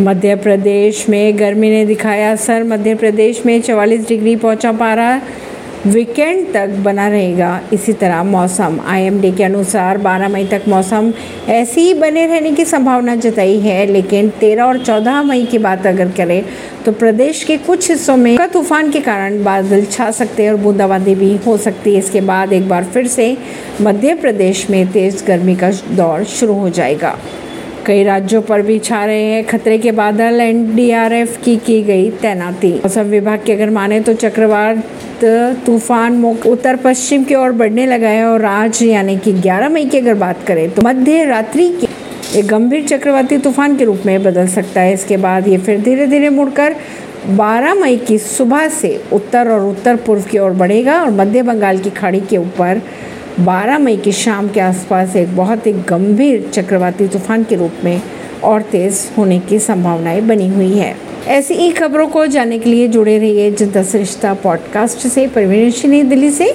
मध्य प्रदेश में गर्मी ने दिखाया असर। मध्य प्रदेश में 44 डिग्री पहुँचा पारा। वीकेंड तक बना रहेगा। इसी तरह मौसम। आईएमडी के अनुसार 12 मई तक मौसम ऐसे ही बने रहने की संभावना जताई है, लेकिन 13 और 14 मई की बात अगर करें तो प्रदेश के कुछ हिस्सों में का तूफ़ान के कारण बादल छा सकते हैं और बूंदाबांदी भी हो सकती है। इसके बाद एक बार फिर से मध्य प्रदेश में तेज़ गर्मी का दौर शुरू हो जाएगा। कई राज्यों पर भी छा रहे हैं। खतरे के बादल एनडीआरएफ की की गई तैनाती। मौसम विभाग की अगर माने तो चक्रवात, तूफ़ान उत्तर, पश्चिम की ओर बढ़ने लगा है और आज यानी कि 11 मई की अगर बात करें तो मध्य रात्रि के एक गंभीर चक्रवाती तूफ़ान के रूप में बदल सकता है। इसके बाद ये फिर धीरे धीरे मुड़कर 12 मई की सुबह से उत्तर और उत्तर पूर्व की ओर बढ़ेगा और मध्य बंगाल की खाड़ी के ऊपर 12 मई की शाम के आसपास एक बहुत ही गंभीर चक्रवाती तूफ़ान के रूप में और तेज़ होने की संभावनाएँ बनी हुई है। ऐसी ही खबरों को जानने के लिए जुड़े रहिए जनता पॉडकास्ट से। परवीन दिल्ली से।